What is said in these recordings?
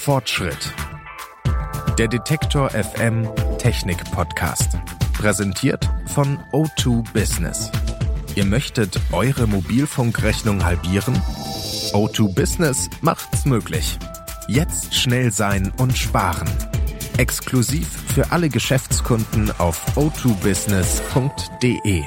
Fortschritt. Der Detektor FM Technik Podcast. Präsentiert von O2 Business. Ihr möchtet eure Mobilfunkrechnung halbieren? O2 Business macht's möglich. Jetzt schnell sein und sparen. Exklusiv für alle Geschäftskunden auf o2business.de.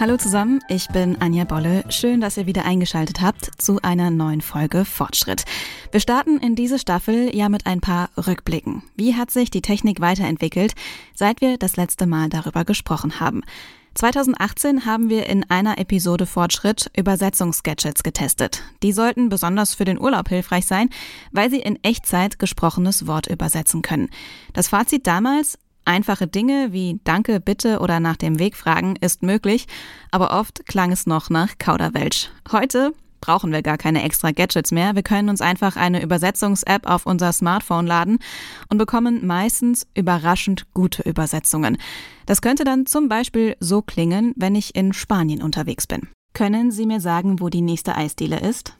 Hallo zusammen, ich bin Anja Bolle. Schön, dass ihr wieder eingeschaltet habt zu einer neuen Folge Fortschritt. Wir starten in diese Staffel ja mit ein paar Rückblicken. Wie hat sich die Technik weiterentwickelt, seit wir das letzte Mal darüber gesprochen haben? 2018 haben wir in einer Episode Fortschritt Übersetzungsgadgets getestet. Die sollten besonders für den Urlaub hilfreich sein, weil sie in Echtzeit gesprochenes Wort übersetzen können. Das Fazit damals, Einfache Dinge wie Danke, Bitte oder nach dem Weg fragen ist möglich, aber oft klang es noch nach Kauderwelsch. Heute brauchen wir gar keine extra Gadgets mehr. Wir können uns einfach eine Übersetzungs-App auf unser Smartphone laden und bekommen meistens überraschend gute Übersetzungen. Das könnte dann zum Beispiel so klingen, wenn ich in Spanien unterwegs bin. Können Sie mir sagen, wo die nächste Eisdiele ist?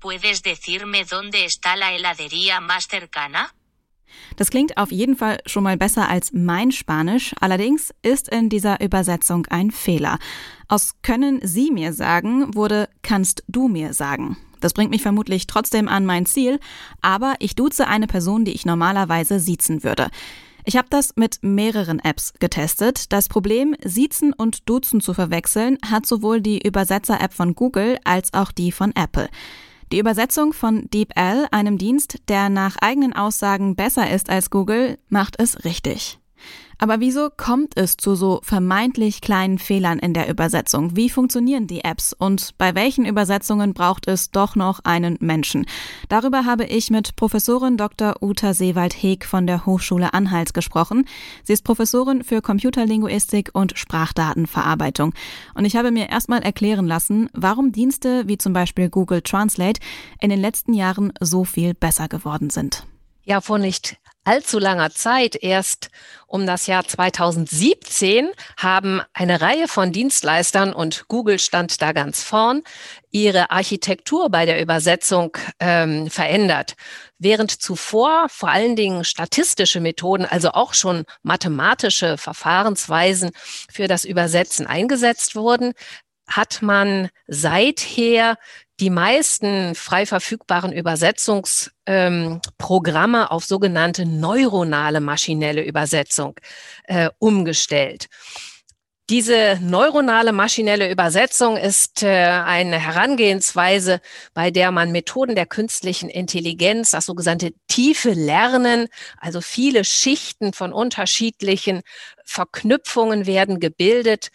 ¿Puedes decirme dónde está la heladería más cercana? Das klingt auf jeden Fall schon mal besser als mein Spanisch, allerdings ist in dieser Übersetzung ein Fehler. Aus können Sie mir sagen wurde kannst du mir sagen. Das bringt mich vermutlich trotzdem an mein Ziel, aber ich duze eine Person, die ich normalerweise siezen würde. Ich habe das mit mehreren Apps getestet. Das Problem, Siezen und Duzen zu verwechseln, hat sowohl die Übersetzer-App von Google als auch die von Apple. Die Übersetzung von DeepL, einem Dienst, der nach eigenen Aussagen besser ist als Google, macht es richtig. Aber wieso kommt es zu so vermeintlich kleinen Fehlern in der Übersetzung? Wie funktionieren die Apps und bei welchen Übersetzungen braucht es doch noch einen Menschen? Darüber habe ich mit Professorin Dr. Uta Seewald-Heeg von der Hochschule Anhalt gesprochen. Sie ist Professorin für Computerlinguistik und Sprachdatenverarbeitung. Und ich habe mir erstmal erklären lassen, warum Dienste wie zum Beispiel Google Translate in den letzten Jahren so viel besser geworden sind. Ja, vor nicht allzu langer Zeit, erst um das Jahr 2017, haben eine Reihe von Dienstleistern und Google stand da ganz vorn, ihre Architektur bei der Übersetzung ähm, verändert. Während zuvor vor allen Dingen statistische Methoden, also auch schon mathematische Verfahrensweisen für das Übersetzen eingesetzt wurden, hat man seither die meisten frei verfügbaren Übersetzungsprogramme ähm, auf sogenannte neuronale maschinelle Übersetzung äh, umgestellt. Diese neuronale maschinelle Übersetzung ist äh, eine Herangehensweise, bei der man Methoden der künstlichen Intelligenz, das sogenannte tiefe Lernen, also viele Schichten von unterschiedlichen Verknüpfungen werden gebildet,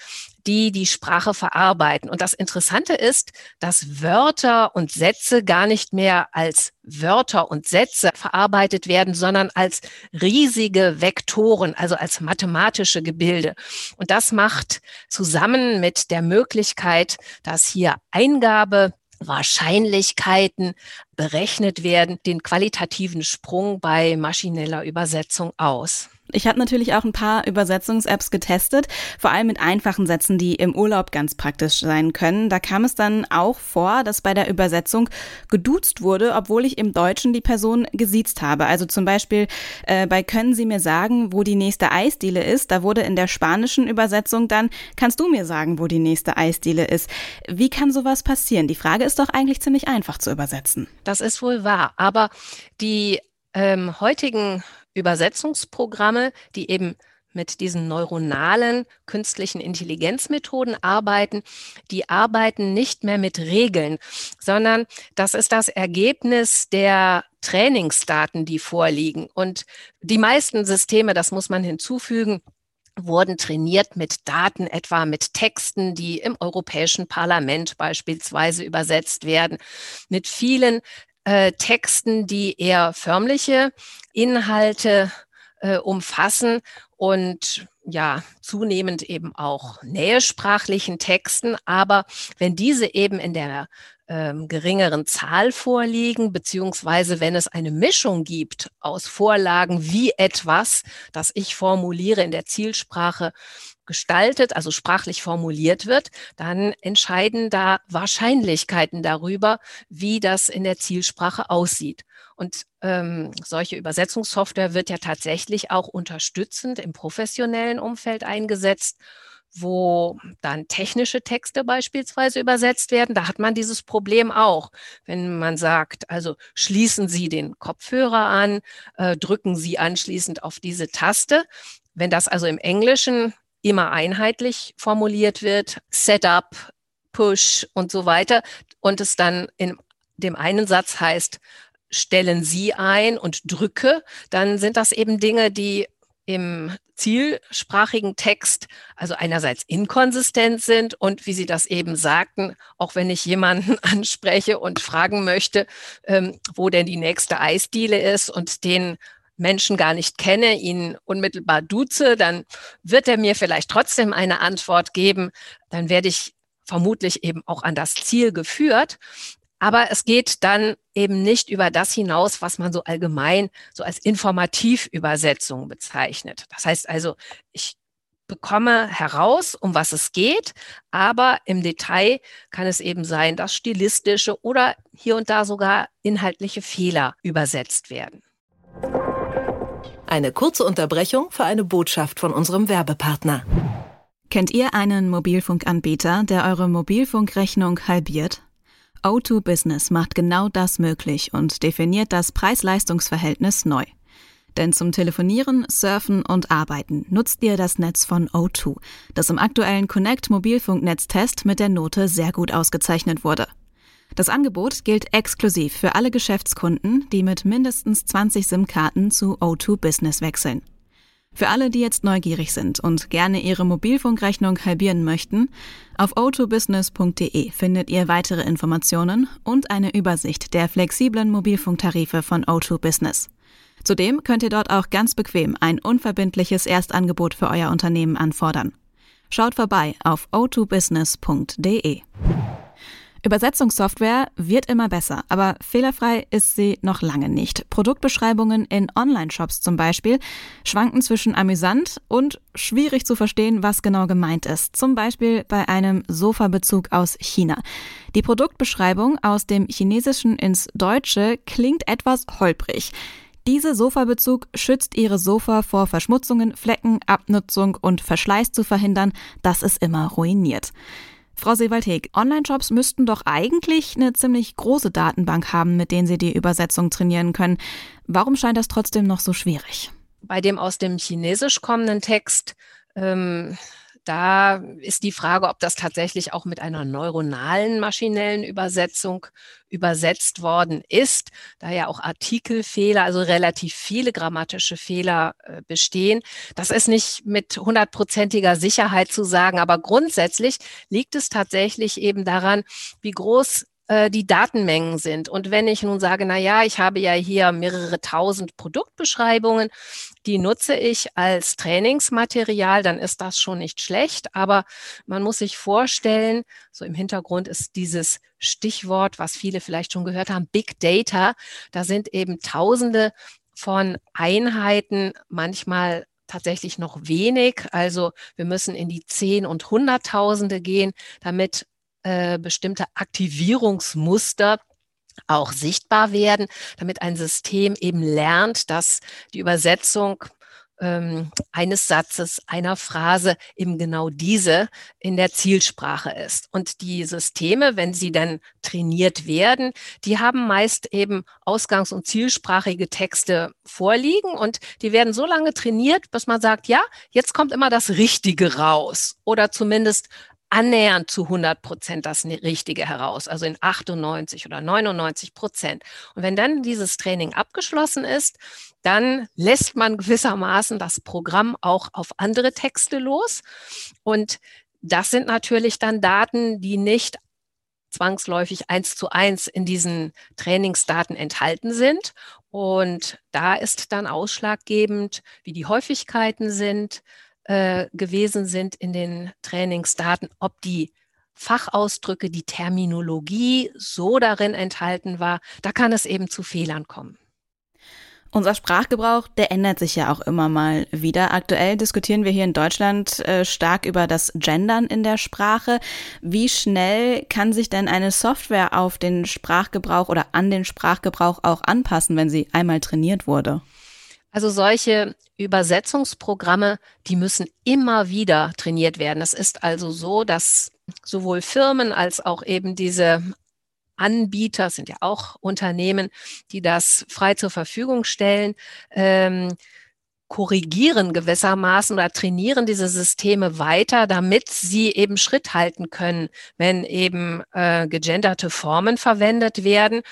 die die Sprache verarbeiten. Und das Interessante ist, dass Wörter und Sätze gar nicht mehr als Wörter und Sätze verarbeitet werden, sondern als riesige Vektoren, also als mathematische Gebilde. Und das macht zusammen mit der Möglichkeit, dass hier Eingabe Wahrscheinlichkeiten berechnet werden, den qualitativen Sprung bei maschineller Übersetzung aus. Ich habe natürlich auch ein paar Übersetzungs-Apps getestet, vor allem mit einfachen Sätzen, die im Urlaub ganz praktisch sein können. Da kam es dann auch vor, dass bei der Übersetzung geduzt wurde, obwohl ich im Deutschen die Person gesiezt habe. Also zum Beispiel äh, bei Können Sie mir sagen, wo die nächste Eisdiele ist? Da wurde in der spanischen Übersetzung dann Kannst du mir sagen, wo die nächste Eisdiele ist? Wie kann sowas passieren? Die Frage ist doch eigentlich ziemlich einfach zu übersetzen. Das ist wohl wahr, aber die ähm, heutigen Übersetzungsprogramme, die eben mit diesen neuronalen künstlichen Intelligenzmethoden arbeiten, die arbeiten nicht mehr mit Regeln, sondern das ist das Ergebnis der Trainingsdaten, die vorliegen. Und die meisten Systeme, das muss man hinzufügen, wurden trainiert mit Daten, etwa mit Texten, die im Europäischen Parlament beispielsweise übersetzt werden, mit vielen äh, Texten, die eher förmliche Inhalte äh, umfassen und ja, zunehmend eben auch nähesprachlichen Texten. Aber wenn diese eben in der ähm, geringeren Zahl vorliegen, beziehungsweise wenn es eine Mischung gibt aus Vorlagen wie etwas, das ich formuliere in der Zielsprache, gestaltet, also sprachlich formuliert wird, dann entscheiden da Wahrscheinlichkeiten darüber, wie das in der Zielsprache aussieht. Und ähm, solche Übersetzungssoftware wird ja tatsächlich auch unterstützend im professionellen Umfeld eingesetzt wo dann technische Texte beispielsweise übersetzt werden. Da hat man dieses Problem auch. Wenn man sagt, also schließen Sie den Kopfhörer an, äh, drücken Sie anschließend auf diese Taste. Wenn das also im Englischen immer einheitlich formuliert wird, Setup, Push und so weiter, und es dann in dem einen Satz heißt, stellen Sie ein und drücke, dann sind das eben Dinge, die im zielsprachigen Text also einerseits inkonsistent sind und wie Sie das eben sagten, auch wenn ich jemanden anspreche und fragen möchte, ähm, wo denn die nächste Eisdiele ist und den Menschen gar nicht kenne, ihn unmittelbar duze, dann wird er mir vielleicht trotzdem eine Antwort geben. Dann werde ich vermutlich eben auch an das Ziel geführt. Aber es geht dann eben nicht über das hinaus, was man so allgemein so als Informativübersetzung bezeichnet. Das heißt also, ich bekomme heraus, um was es geht, aber im Detail kann es eben sein, dass stilistische oder hier und da sogar inhaltliche Fehler übersetzt werden. Eine kurze Unterbrechung für eine Botschaft von unserem Werbepartner. Kennt ihr einen Mobilfunkanbieter, der eure Mobilfunkrechnung halbiert? O2 Business macht genau das möglich und definiert das Preis-Leistungs-Verhältnis neu. Denn zum Telefonieren, Surfen und Arbeiten nutzt ihr das Netz von O2, das im aktuellen Connect Mobilfunknetztest mit der Note sehr gut ausgezeichnet wurde. Das Angebot gilt exklusiv für alle Geschäftskunden, die mit mindestens 20 SIM-Karten zu O2 Business wechseln. Für alle, die jetzt neugierig sind und gerne ihre Mobilfunkrechnung halbieren möchten, auf o2business.de findet ihr weitere Informationen und eine Übersicht der flexiblen Mobilfunktarife von O2 Business. Zudem könnt ihr dort auch ganz bequem ein unverbindliches Erstangebot für euer Unternehmen anfordern. Schaut vorbei auf o2business.de. Übersetzungssoftware wird immer besser, aber fehlerfrei ist sie noch lange nicht. Produktbeschreibungen in Online-Shops zum Beispiel schwanken zwischen amüsant und schwierig zu verstehen, was genau gemeint ist. Zum Beispiel bei einem Sofabezug aus China. Die Produktbeschreibung aus dem Chinesischen ins Deutsche klingt etwas holprig. Dieser Sofabezug schützt Ihre Sofa vor Verschmutzungen, Flecken, Abnutzung und Verschleiß zu verhindern, dass es immer ruiniert. Frau Sewaldheg, Online-Shops müssten doch eigentlich eine ziemlich große Datenbank haben, mit denen sie die Übersetzung trainieren können. Warum scheint das trotzdem noch so schwierig? Bei dem aus dem Chinesisch kommenden Text ähm, da ist die Frage, ob das tatsächlich auch mit einer neuronalen maschinellen Übersetzung übersetzt worden ist, da ja auch Artikelfehler, also relativ viele grammatische Fehler äh, bestehen. Das ist nicht mit hundertprozentiger Sicherheit zu sagen, aber grundsätzlich liegt es tatsächlich eben daran, wie groß äh, die Datenmengen sind. Und wenn ich nun sage, na ja, ich habe ja hier mehrere tausend Produktbeschreibungen, die nutze ich als Trainingsmaterial, dann ist das schon nicht schlecht. Aber man muss sich vorstellen, so im Hintergrund ist dieses Stichwort, was viele vielleicht schon gehört haben, Big Data. Da sind eben Tausende von Einheiten, manchmal tatsächlich noch wenig. Also wir müssen in die Zehn- und Hunderttausende gehen, damit äh, bestimmte Aktivierungsmuster auch sichtbar werden, damit ein System eben lernt, dass die Übersetzung ähm, eines Satzes, einer Phrase eben genau diese in der Zielsprache ist. Und die Systeme, wenn sie dann trainiert werden, die haben meist eben ausgangs- und zielsprachige Texte vorliegen und die werden so lange trainiert, bis man sagt, ja, jetzt kommt immer das Richtige raus oder zumindest annähernd zu 100 Prozent das Richtige heraus, also in 98 oder 99 Prozent. Und wenn dann dieses Training abgeschlossen ist, dann lässt man gewissermaßen das Programm auch auf andere Texte los. Und das sind natürlich dann Daten, die nicht zwangsläufig eins zu eins in diesen Trainingsdaten enthalten sind. Und da ist dann ausschlaggebend, wie die Häufigkeiten sind, äh, gewesen sind in den Trainingsdaten, ob die Fachausdrücke, die Terminologie so darin enthalten war, da kann es eben zu Fehlern kommen. Unser Sprachgebrauch, der ändert sich ja auch immer mal wieder. Aktuell diskutieren wir hier in Deutschland äh, stark über das Gendern in der Sprache. Wie schnell kann sich denn eine Software auf den Sprachgebrauch oder an den Sprachgebrauch auch anpassen, wenn sie einmal trainiert wurde? Also solche Übersetzungsprogramme, die müssen immer wieder trainiert werden. Es ist also so, dass sowohl Firmen als auch eben diese Anbieter, sind ja auch Unternehmen, die das frei zur Verfügung stellen, ähm, korrigieren gewissermaßen oder trainieren diese Systeme weiter, damit sie eben Schritt halten können, wenn eben äh, gegenderte Formen verwendet werden.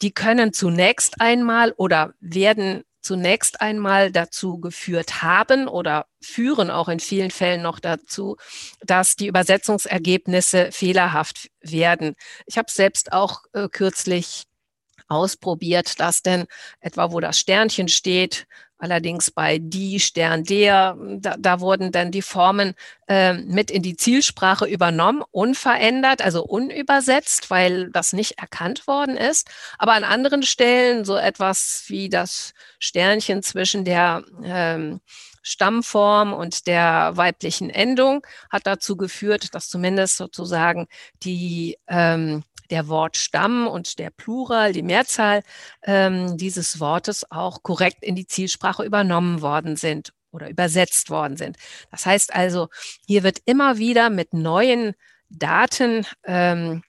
Die können zunächst einmal oder werden zunächst einmal dazu geführt haben oder führen auch in vielen Fällen noch dazu, dass die Übersetzungsergebnisse fehlerhaft werden. Ich habe selbst auch äh, kürzlich ausprobiert, dass denn etwa, wo das Sternchen steht, Allerdings bei die, Stern, der, da, da wurden dann die Formen äh, mit in die Zielsprache übernommen, unverändert, also unübersetzt, weil das nicht erkannt worden ist. Aber an anderen Stellen so etwas wie das Sternchen zwischen der ähm, Stammform und der weiblichen Endung hat dazu geführt, dass zumindest sozusagen die ähm, der Wortstamm und der Plural, die Mehrzahl ähm, dieses Wortes auch korrekt in die Zielsprache übernommen worden sind oder übersetzt worden sind. Das heißt also, hier wird immer wieder mit neuen Daten ähm,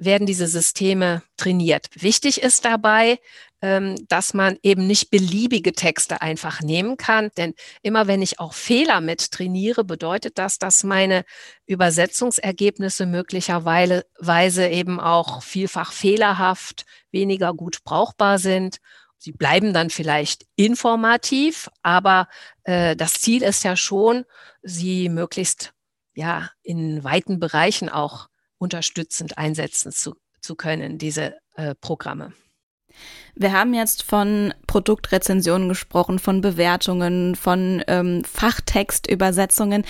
werden diese Systeme trainiert. Wichtig ist dabei, ähm, dass man eben nicht beliebige Texte einfach nehmen kann. Denn immer wenn ich auch Fehler mit trainiere, bedeutet das, dass meine Übersetzungsergebnisse möglicherweise eben auch vielfach fehlerhaft, weniger gut brauchbar sind. Sie bleiben dann vielleicht informativ, aber äh, das Ziel ist ja schon, sie möglichst ja in weiten Bereichen auch unterstützend einsetzen zu, zu können, diese äh, Programme. Wir haben jetzt von Produktrezensionen gesprochen, von Bewertungen, von ähm, Fachtextübersetzungen.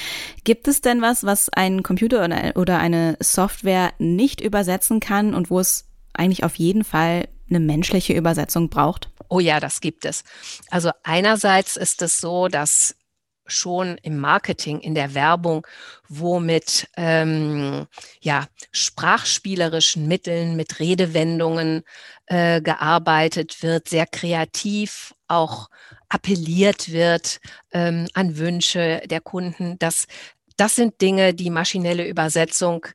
Gibt es denn was, was ein Computer oder eine Software nicht übersetzen kann und wo es eigentlich auf jeden Fall eine menschliche Übersetzung braucht? Oh ja, das gibt es. Also einerseits ist es so, dass schon im Marketing, in der Werbung, wo mit ähm, ja, sprachspielerischen Mitteln, mit Redewendungen äh, gearbeitet wird, sehr kreativ auch appelliert wird ähm, an Wünsche der Kunden. Das, das sind Dinge, die maschinelle Übersetzung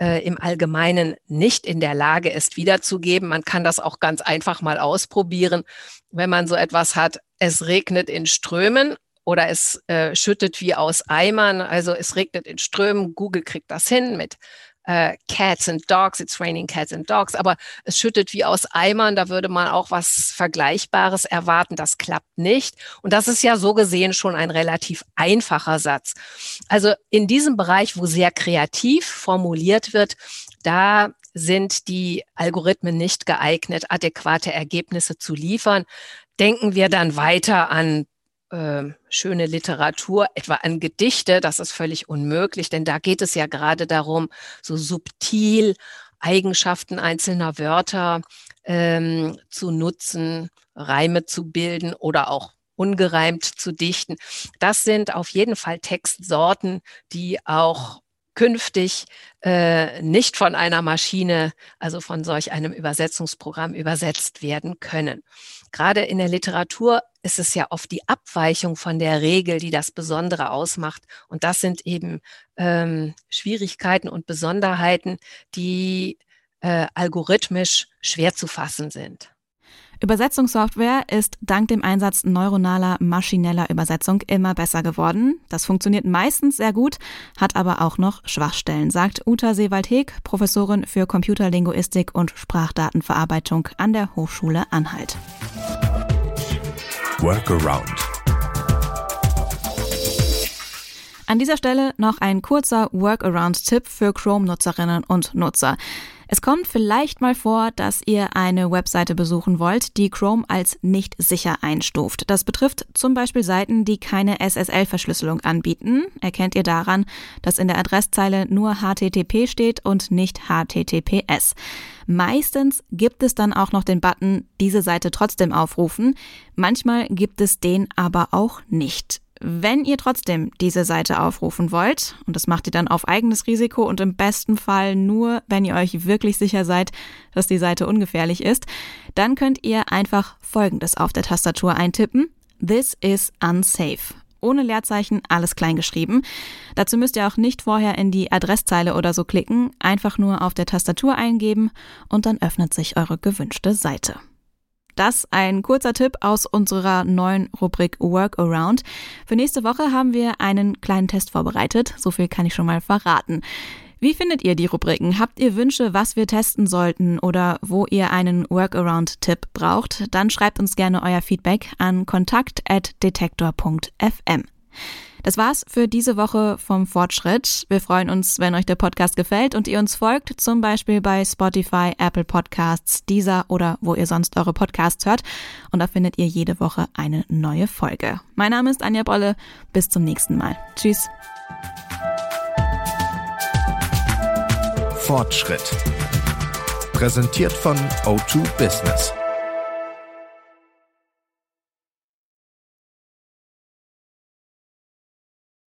äh, im Allgemeinen nicht in der Lage ist, wiederzugeben. Man kann das auch ganz einfach mal ausprobieren, wenn man so etwas hat. Es regnet in Strömen oder es äh, schüttet wie aus Eimern, also es regnet in Strömen. Google kriegt das hin mit äh, Cats and Dogs, it's raining Cats and Dogs, aber es schüttet wie aus Eimern, da würde man auch was Vergleichbares erwarten. Das klappt nicht. Und das ist ja so gesehen schon ein relativ einfacher Satz. Also in diesem Bereich, wo sehr kreativ formuliert wird, da sind die Algorithmen nicht geeignet, adäquate Ergebnisse zu liefern. Denken wir dann weiter an äh, schöne Literatur, etwa an Gedichte, das ist völlig unmöglich, denn da geht es ja gerade darum, so subtil Eigenschaften einzelner Wörter ähm, zu nutzen, Reime zu bilden oder auch ungereimt zu dichten. Das sind auf jeden Fall Textsorten, die auch künftig äh, nicht von einer Maschine, also von solch einem Übersetzungsprogramm übersetzt werden können. Gerade in der Literatur ist es ja oft die Abweichung von der Regel, die das Besondere ausmacht. Und das sind eben ähm, Schwierigkeiten und Besonderheiten, die äh, algorithmisch schwer zu fassen sind. Übersetzungssoftware ist dank dem Einsatz neuronaler maschineller Übersetzung immer besser geworden. Das funktioniert meistens sehr gut, hat aber auch noch Schwachstellen, sagt Uta Seewald-Heg, Professorin für Computerlinguistik und Sprachdatenverarbeitung an der Hochschule Anhalt. Workaround. An dieser Stelle noch ein kurzer Workaround-Tipp für Chrome-Nutzerinnen und Nutzer. Es kommt vielleicht mal vor, dass ihr eine Webseite besuchen wollt, die Chrome als nicht sicher einstuft. Das betrifft zum Beispiel Seiten, die keine SSL-Verschlüsselung anbieten. Erkennt ihr daran, dass in der Adresszeile nur HTTP steht und nicht HTTPS. Meistens gibt es dann auch noch den Button, diese Seite trotzdem aufrufen. Manchmal gibt es den aber auch nicht. Wenn ihr trotzdem diese Seite aufrufen wollt, und das macht ihr dann auf eigenes Risiko und im besten Fall nur, wenn ihr euch wirklich sicher seid, dass die Seite ungefährlich ist, dann könnt ihr einfach Folgendes auf der Tastatur eintippen. This is unsafe. Ohne Leerzeichen, alles klein geschrieben. Dazu müsst ihr auch nicht vorher in die Adresszeile oder so klicken, einfach nur auf der Tastatur eingeben und dann öffnet sich eure gewünschte Seite. Das ein kurzer Tipp aus unserer neuen Rubrik Workaround. Für nächste Woche haben wir einen kleinen Test vorbereitet. So viel kann ich schon mal verraten. Wie findet ihr die Rubriken? Habt ihr Wünsche, was wir testen sollten oder wo ihr einen Workaround-Tipp braucht? Dann schreibt uns gerne euer Feedback an kontakt.detektor.fm. Das war's für diese Woche vom Fortschritt. Wir freuen uns, wenn euch der Podcast gefällt und ihr uns folgt, zum Beispiel bei Spotify, Apple Podcasts, Deezer oder wo ihr sonst eure Podcasts hört. Und da findet ihr jede Woche eine neue Folge. Mein Name ist Anja Bolle. Bis zum nächsten Mal. Tschüss. Fortschritt. Präsentiert von O2 Business.